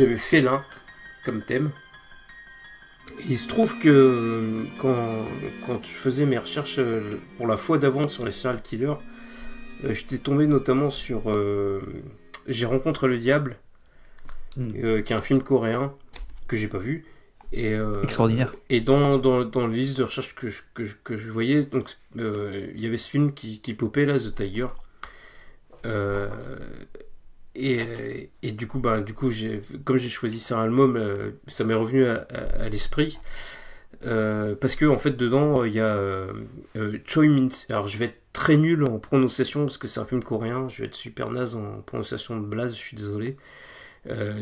j'avais Félin comme thème. il se trouve que quand, quand je faisais mes recherches pour la fois d'avant sur les serial killers, j'étais tombé notamment sur J'ai rencontré le diable, hmm. qui est un film coréen que j'ai pas vu. Et, Extraordinaire. Et dans, dans, dans la liste de recherche que je, que je, que je voyais, donc il y avait ce film qui, qui popait là, The Tiger. Euh, et, du coup, bah, du coup comme j'ai choisi Sarah Almom, euh, ça m'est revenu à, l'esprit. Euh, parce que fait dedans il y a Choi Min. Alors je vais être très nul en prononciation parce que c'est un film coréen. Je vais être super naze en prononciation de blaze je suis désolé.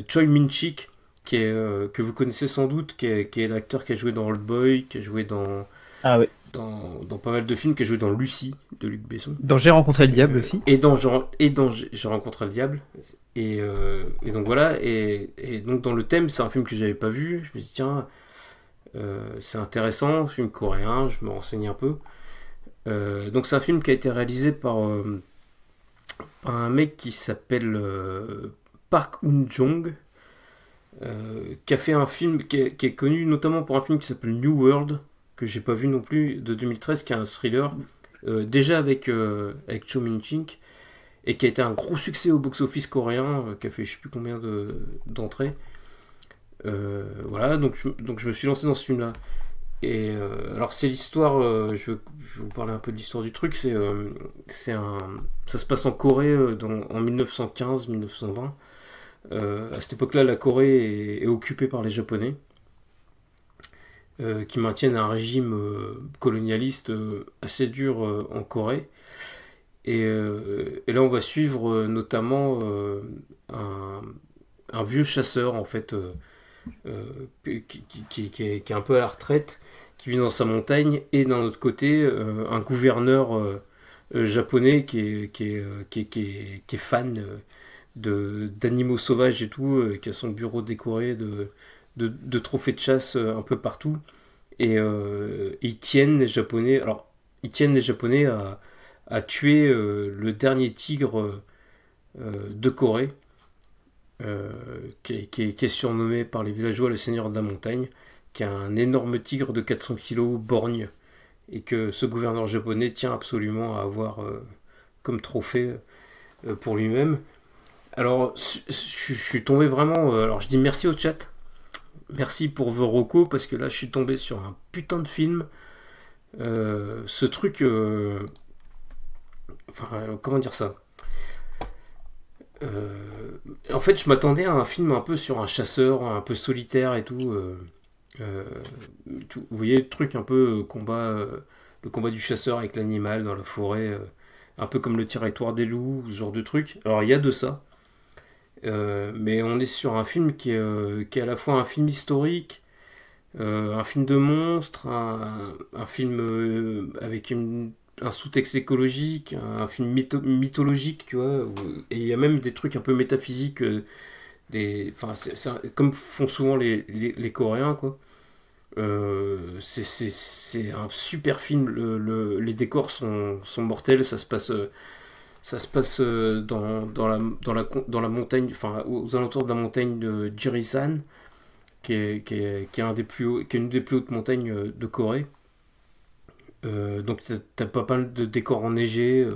Choi Min Chik qui est que vous connaissez sans doute qui est l'acteur qui a joué dans Old Boy qui a joué dans ah oui dans, dans, pas mal de films, qui a joué dans Lucie de Luc Besson. Dans J'ai rencontré le diable aussi. Et dans, et dans J'ai rencontré le diable. Et, euh, et donc voilà, et, et, donc dans le thème, c'est un film que j'avais pas vu. Je me suis dit, tiens, euh, c'est intéressant, film coréen, je me renseigne un peu. Euh, donc c'est un film qui a été réalisé par, par un mec qui s'appelle Park Eun-jong. qui a fait un film qui est, qui est, connu notamment pour un film qui s'appelle New World, que j'ai pas vu non plus, de 2013, qui est un thriller, euh, déjà avec, euh, avec Cho Min-chink, et qui a été un gros succès au box-office coréen, euh, qui a fait je sais plus combien d'entrées. voilà, donc, donc je me suis lancé dans ce film-là. Et alors c'est l'histoire, je, vais vous parler un peu de l'histoire du truc, c'est c'est un, ça se passe en Corée en 1915-1920. à cette époque-là, la Corée est, occupée par les Japonais. Euh, qui maintiennent un régime euh, colonialiste euh, assez dur en Corée. Et, là, on va suivre notamment un, vieux chasseur, en fait, qui, est, un peu à la retraite, qui vit dans sa montagne, et d'un autre côté, un gouverneur japonais qui est, qui est, fan d'animaux sauvages et tout, qui a son bureau décoré de, de, trophées de chasse euh, un peu partout. Et euh, ils tiennent les Japonais. Alors, ils tiennent les Japonais à, tuer euh, le dernier tigre de Corée, qui est, surnommé par les villageois le Seigneur de la Montagne, qui est un énorme tigre de 400 kg borgne, et que ce gouverneur japonais tient absolument à avoir comme trophée pour lui-même. Alors, je suis tombé vraiment. Alors, je dis merci au chat merci pour vos recos parce que là je suis tombé sur un putain de film. Euh, ce truc. Euh, enfin, euh, comment dire ça En fait, je m'attendais à un film un peu sur un chasseur, un peu solitaire et tout. vous voyez le truc un peu combat. le combat du chasseur avec l'animal dans la forêt. un peu comme le territoire des loups, ce genre de truc. Alors il y a de ça. Euh, mais on est sur un film qui est, euh, qui est à la fois un film historique, euh, un film de monstre, un, film avec un sous-texte écologique, un film mythologique, tu vois, et il y a même des trucs un peu métaphysiques, des, enfin, comme font souvent les, les, Coréens, quoi. c'est un super film, le, les décors sont, sont mortels, ça se passe ça se passe euh, dans, la, montagne, enfin aux alentours de la montagne de Jirisan, qui est, une des plus hautes montagnes euh, de Corée. Euh, donc t'as pas mal de décors enneigés,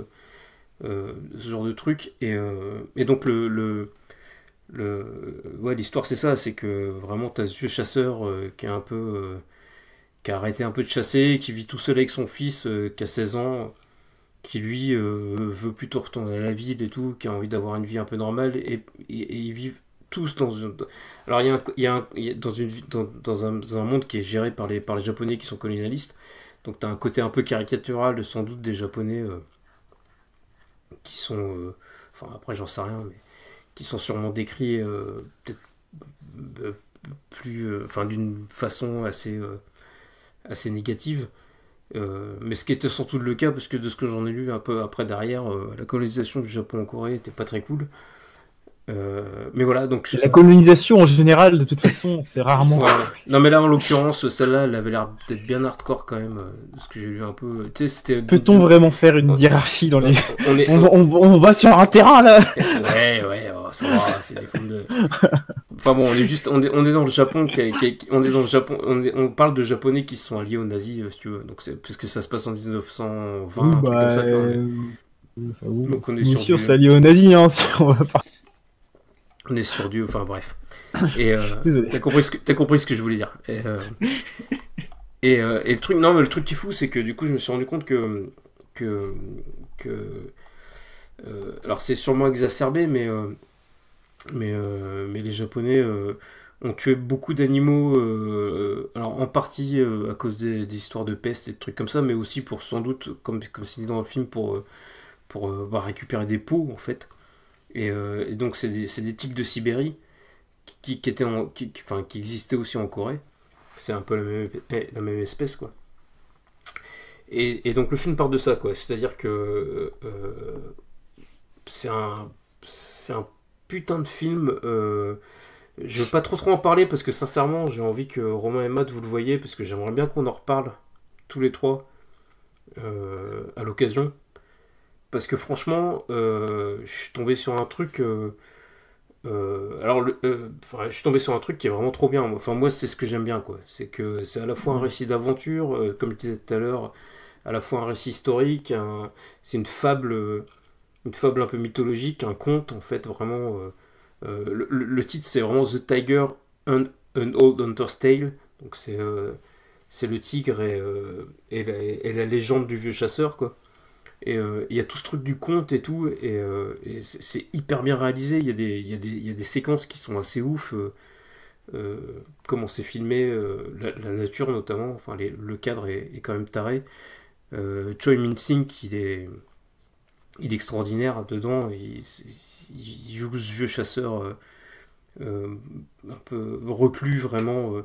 euh, ce genre de trucs. Et, donc le, l'histoire c'est ça, c'est que vraiment t'as ce chasseur qui est un peu qui a arrêté un peu de chasser, qui vit tout seul avec son fils qui a 16 ans qui lui euh, veut plutôt retourner à la ville et tout, qui a envie d'avoir une vie un peu normale, et, ils vivent tous dans une... Alors il y a, il y a, il y a dans, une, dans, dans, un, dans, un, monde qui est géré par les, par les Japonais qui sont colonialistes, donc tu as un côté un peu caricatural sans doute des Japonais euh, qui sont... Euh, enfin après j'en sais rien, mais qui sont sûrement décrits peut-être plus... Enfin d'une façon assez, assez négative. Euh, mais ce qui était surtout le cas, parce que de ce que j'en ai lu un peu après derrière, euh, la colonisation du Japon en Corée était pas très cool. Euh, mais voilà, donc. La colonisation en général, de toute façon, c'est rarement. Non, mais là, en l'occurrence, celle-là, elle avait l'air d'être bien hardcore quand même, euh, de ce que j'ai lu un peu. Tu sais, c'était. Peut-on vraiment faire une hiérarchie dans les. On, est... on, va sur un terrain là Ouais, ouais, oh, ça va, c'est des formes de. Enfin bon, on est juste. On est, on est dans le Japon, qui, on est dans le Japon. On, on, parle de japonais qui se sont alliés aux nazis, euh, si tu veux. Donc, c'est puisque ça se passe en 1920, oui, bah, comme ça. Donc, on est du... c'est allié aux nazis, hein, si on va pas. On est sur Dieu, enfin bref. Et euh, t'as compris, ce que, as compris ce que je voulais dire. Et, euh, et, euh, et, le truc, non, mais le truc qui est fou, c'est que du coup, je me suis rendu compte que. que, que alors, c'est sûrement exacerbé, mais. Mais, mais les Japonais ont tué beaucoup d'animaux, alors en partie à cause des, des, histoires de peste et de trucs comme ça, mais aussi pour sans doute, comme comme c'est dit dans le film, pour, pour bah, récupérer des peaux en fait. Euh, et, donc, c'est des, des, tigres de Sibérie qui, existaient aussi en Corée. C'est un peu la même, eh, espèce, quoi. Et, donc, le film part de ça, quoi. C'est-à-dire que euh, c'est un, un putain de film. Euh, je veux pas trop trop en parler parce que sincèrement, j'ai envie que Romain et Matt vous le voyez parce que j'aimerais bien qu'on en reparle tous les trois à l'occasion. Parce que franchement, euh, je suis tombé sur un truc. Euh, euh, alors, je suis tombé sur un truc qui est vraiment trop bien. Enfin, moi, c'est ce que j'aime bien, quoi. C'est que c'est à la fois un récit d'aventure, comme je disais tout à l'heure, à la fois un récit historique, c'est une fable, une fable un peu mythologique, un conte, en fait, vraiment. Le, titre, c'est vraiment The Tiger, an, Old Hunter's Tale. Donc, c'est c'est le tigre et, et, la, légende du vieux chasseur, quoi. Et euh, il y a tout ce truc du conte et tout, et, euh, c'est hyper bien réalisé. Il y, a des, y, y a des séquences qui sont assez ouf. Euh, comment c'est filmé, la, nature notamment, enfin le cadre est, quand même taré. Choi Min-sing, il est, il est extraordinaire dedans. Il, il, joue ce vieux chasseur un peu reclus vraiment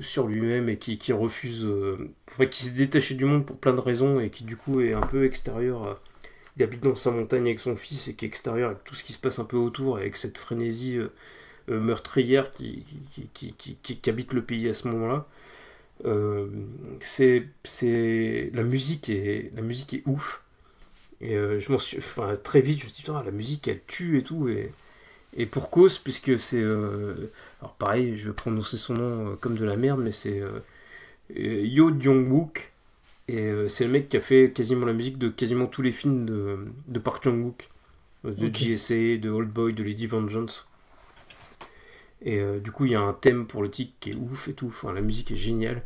sur lui-même et qui, refuse, euh, qui s'est détaché du monde pour plein de raisons et qui du coup est un peu extérieur. il habite dans sa montagne avec son fils et qui est extérieur avec tout ce qui se passe un peu autour, avec cette frénésie euh, euh, meurtrière qui qui, habite le pays à ce moment-là. c'est, c'est la musique est la musique est ouf et je m'en suis enfin très vite je me suis dit la musique elle tue et tout et et pour cause, puisque c'est. Euh, alors pareil, je vais prononcer son nom euh, comme de la merde, mais c'est euh, Yo Jong-wook. Et c'est le mec qui a fait quasiment la musique de quasiment tous les films de, de Park Jong-wook. De GSA, de Old Boy, de Lady Vengeance. Et du coup, il y a un thème pour le tic qui est ouf et tout. Enfin, la musique est géniale.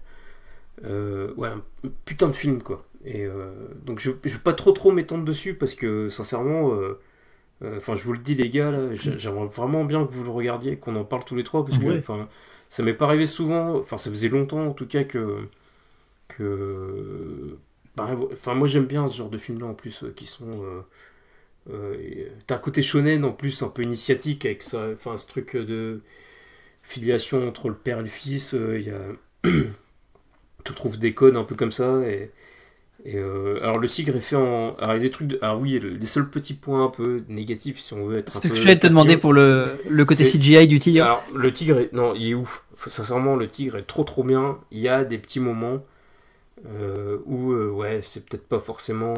ouais, un putain de film, quoi. Et donc, je, je vais pas trop trop m'étendre dessus parce que, sincèrement enfin, je vous le dis, les gars, j'aimerais vraiment bien que vous le regardiez, qu'on en parle tous les trois, parce que enfin, ça m'est pas arrivé souvent. Enfin, ça faisait longtemps en tout cas que. que bah, enfin, moi j'aime bien ce genre de films-là en plus, euh, qui sont. Euh, T'as un côté shonen en plus, un peu initiatique, avec ça, enfin, ce truc de filiation entre le père et le fils. Il y a. tu trouves des codes un peu comme ça, et euh, alors le tigre est fait en. Alors il y a des trucs. De... Alors oui, les seuls petits points un peu négatifs si on veut être. C'est ce que je voulais te demander pour le, le côté CGI du tigre. Alors le tigre est. Non, il est ouf. Sincèrement, le tigre est trop trop bien. Il y a des petits moments euh, où, euh, ouais, c'est peut-être pas forcément.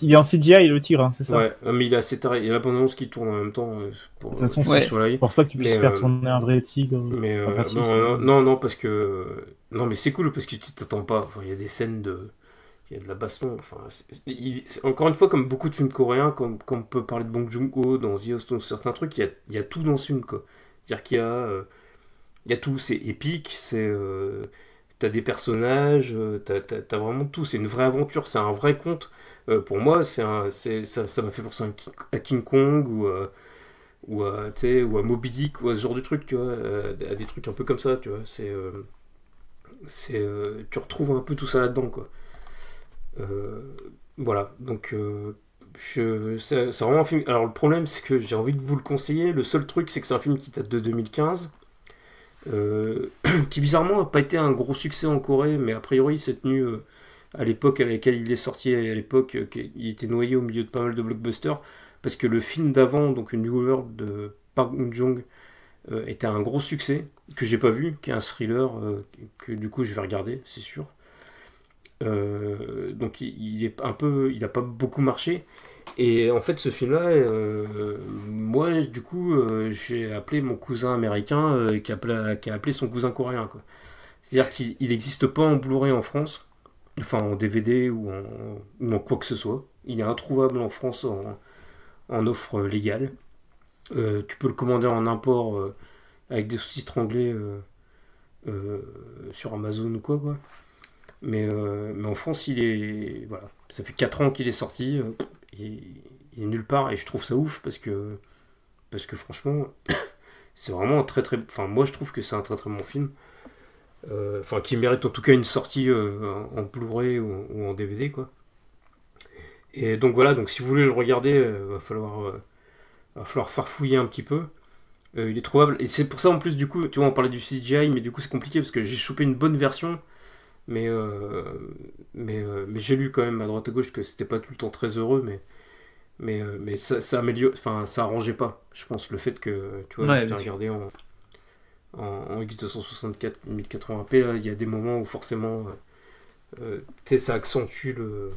il est en CGI le tigre, hein, c'est ça? Ouais, mais il a assez taré. Il y a l'abondance qui tourne en même temps. pour, de toute façon, ouais. je pense pas que tu puisses faire tourner un vrai tigre. Mais non, non, non, parce que. Non, mais c'est cool parce que tu t'attends pas. il y a des scènes de il y a de la baston. Enfin, encore une fois, comme beaucoup de films coréens, comme, on peut parler de Bong Joon-ho dans The Host ou certains trucs, il y a, il y a tout dans ce film. C'est-à-dire qu'il y euh, y a tout, c'est épique, c'est, euh, t'as des personnages, euh, t'as, t'as, vraiment tout. C'est une vraie aventure, c'est un vrai conte. pour moi, ça, m'a fait penser à King Kong ou ou à, ou à Moby Dick ou à ce genre de truc, tu vois, à des trucs un peu comme ça, tu vois. C'est, tu retrouves un peu tout ça là-dedans, quoi. Euh, voilà, donc euh, c'est vraiment un film. Alors le problème, c'est que j'ai envie de vous le conseiller. Le seul truc, c'est que c'est un film qui date de 2015. Euh, qui bizarrement n'a pas été un gros succès en Corée, mais a priori s'est tenu à l'époque à laquelle il est sorti, à l'époque il était noyé au milieu de pas mal de blockbusters. parce que le film d'avant, donc New World de Park Eun-jung, était un gros succès, que j'ai pas vu, qui est un thriller, que du coup je vais regarder, c'est sûr. Donc il, est un peu, il a pas beaucoup marché. Et en fait, ce film-là, moi, du coup, j'ai appelé mon cousin américain qui, a appelé, son cousin coréen. C'est-à-dire qu'il n'existe pas en Blu-ray en France enfin en DVD ou en, quoi que ce soit. Il est introuvable en France en, offre légale. Euh, tu peux le commander en import euh, avec des sous-titres anglais euh, sur Amazon ou quoi quoi. Mais, mais en France, il est. Voilà. Ça fait 4 ans qu'il est sorti. il est nulle part et je trouve ça ouf parce que. Parce que franchement, c'est vraiment un très très. Enfin, moi je trouve que c'est un très très bon film. Euh, enfin qui mérite en tout cas une sortie euh, en Blu-ray ou, en DVD quoi. Et donc voilà, donc si vous voulez le regarder, il euh, va falloir, va falloir farfouiller un petit peu. il est trouvable et c'est pour ça en plus du coup, tu vois, on parlait du CGI, mais du coup c'est compliqué parce que j'ai chopé une bonne version, mais mais, mais j'ai lu quand même à droite à gauche que c'était pas tout le temps très heureux, mais mais, mais ça, ça améliore, enfin ça arrangeait pas, je pense, le fait que tu vois, ouais, regardé en en, X264 1080p, il y a des moments où forcément, euh, euh ça accentue le,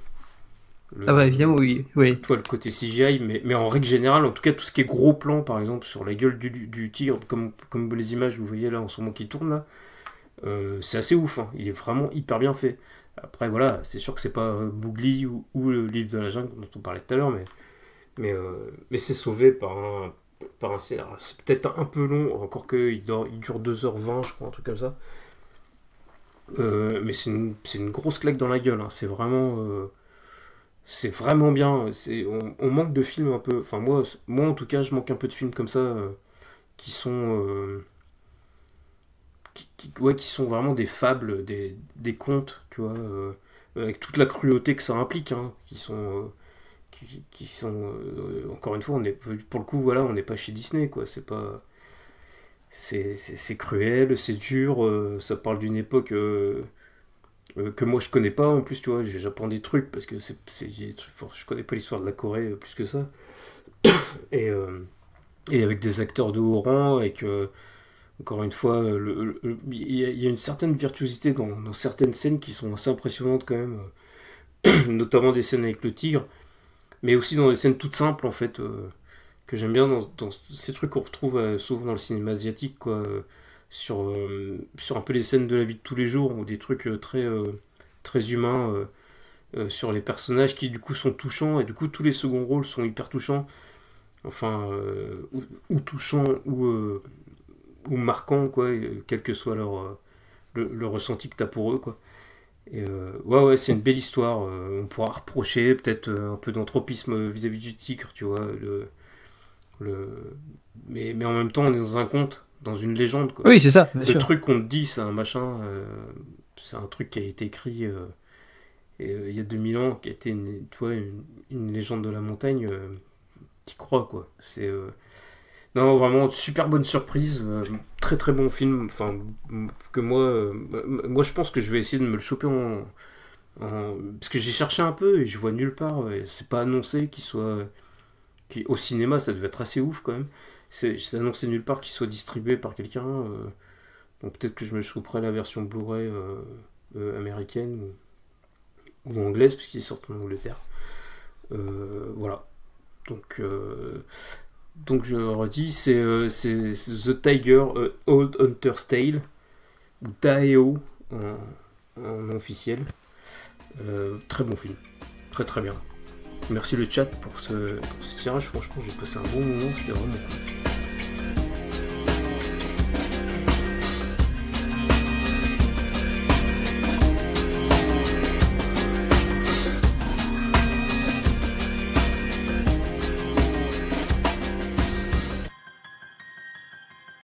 ah bah évidemment, oui. oui. Toi, le côté CGI, mais, mais en règle générale, en tout cas, tout ce qui est gros plan, par exemple, sur la gueule du, du tigre, comme, comme les images que vous voyez là en ce moment qui tournent là, euh, c'est assez ouf. Hein. Il est vraiment hyper bien fait. Après, voilà, c'est sûr que c'est pas euh, Bougli ou, le livre de la jungle dont on parlait tout à l'heure, mais, mais, mais c'est sauvé par un, par un C'est peut-être un peu long, encore que il, dure 2h20, je crois, un truc comme ça. Euh, mais c'est une, une, grosse claque dans la gueule. Hein. C'est vraiment. Euh, vraiment bien. On, on, manque de films un peu. Enfin, moi, moi, en tout cas, je manque un peu de films comme ça euh, qui sont. Ouais, qui sont vraiment des fables, des, des contes, tu vois, avec toute la cruauté que ça implique, hein, qui sont qui, sont euh, encore une fois on est pour le coup voilà on n'est pas chez Disney quoi c'est pas c'est cruel c'est dur euh, ça parle d'une époque euh, que moi je connais pas en plus tu vois j'apprends des trucs parce que c'est je connais pas l'histoire de la Corée plus que ça. Et, et avec des acteurs de haut rang et que encore une fois il y, a une certaine virtuosité dans, certaines scènes qui sont assez impressionnantes quand même notamment des scènes avec le tigre mais aussi dans des scènes toutes simples en fait euh, que j'aime bien dans, ces trucs qu'on retrouve euh, souvent dans le cinéma asiatique quoi euh, sur sur un peu les scènes de la vie de tous les jours ou des trucs très très humains sur les personnages qui du coup sont touchants et du coup tous les seconds rôles sont hyper touchants. Enfin ou, touchants ou ou marquants quoi quel que soit leur le, le ressenti que tu as pour eux quoi euh, ouais, ouais, c'est une belle histoire. Euh, on pourra reprocher peut-être euh, un peu d'anthropisme vis-à-vis du tigre, tu vois. Le, le... Mais, mais en même temps, on est dans un conte, dans une légende. Quoi. Oui, c'est ça. Le truc qu'on te dit, c'est un machin. c'est un truc qui a été écrit il y a 2000 ans, qui a été une, tu vois, une, légende de la montagne. T'y crois, quoi. C'est. Non, vraiment, super bonne surprise. Euh, très très bon film. Enfin, que moi, euh, moi je pense que je vais essayer de me le choper en. Parce que j'ai cherché un peu et je vois nulle part. C'est pas annoncé qu'il soit. Au cinéma, ça devait être assez ouf quand même. C'est annoncé nulle part qu'il soit distribué par quelqu'un. Euh. Donc peut-être que je me choperai la version Blu-ray américaine ou, ou anglaise, puisqu'il est sorti en Angleterre. voilà. Donc, donc je redis, c'est euh, The Tiger euh, Old Hunter's Tale, ou Daeo en, officiel. Euh, très bon film, très très bien. Merci le chat pour ce, tirage, franchement j'ai passé un bon moment, c'était vraiment cool.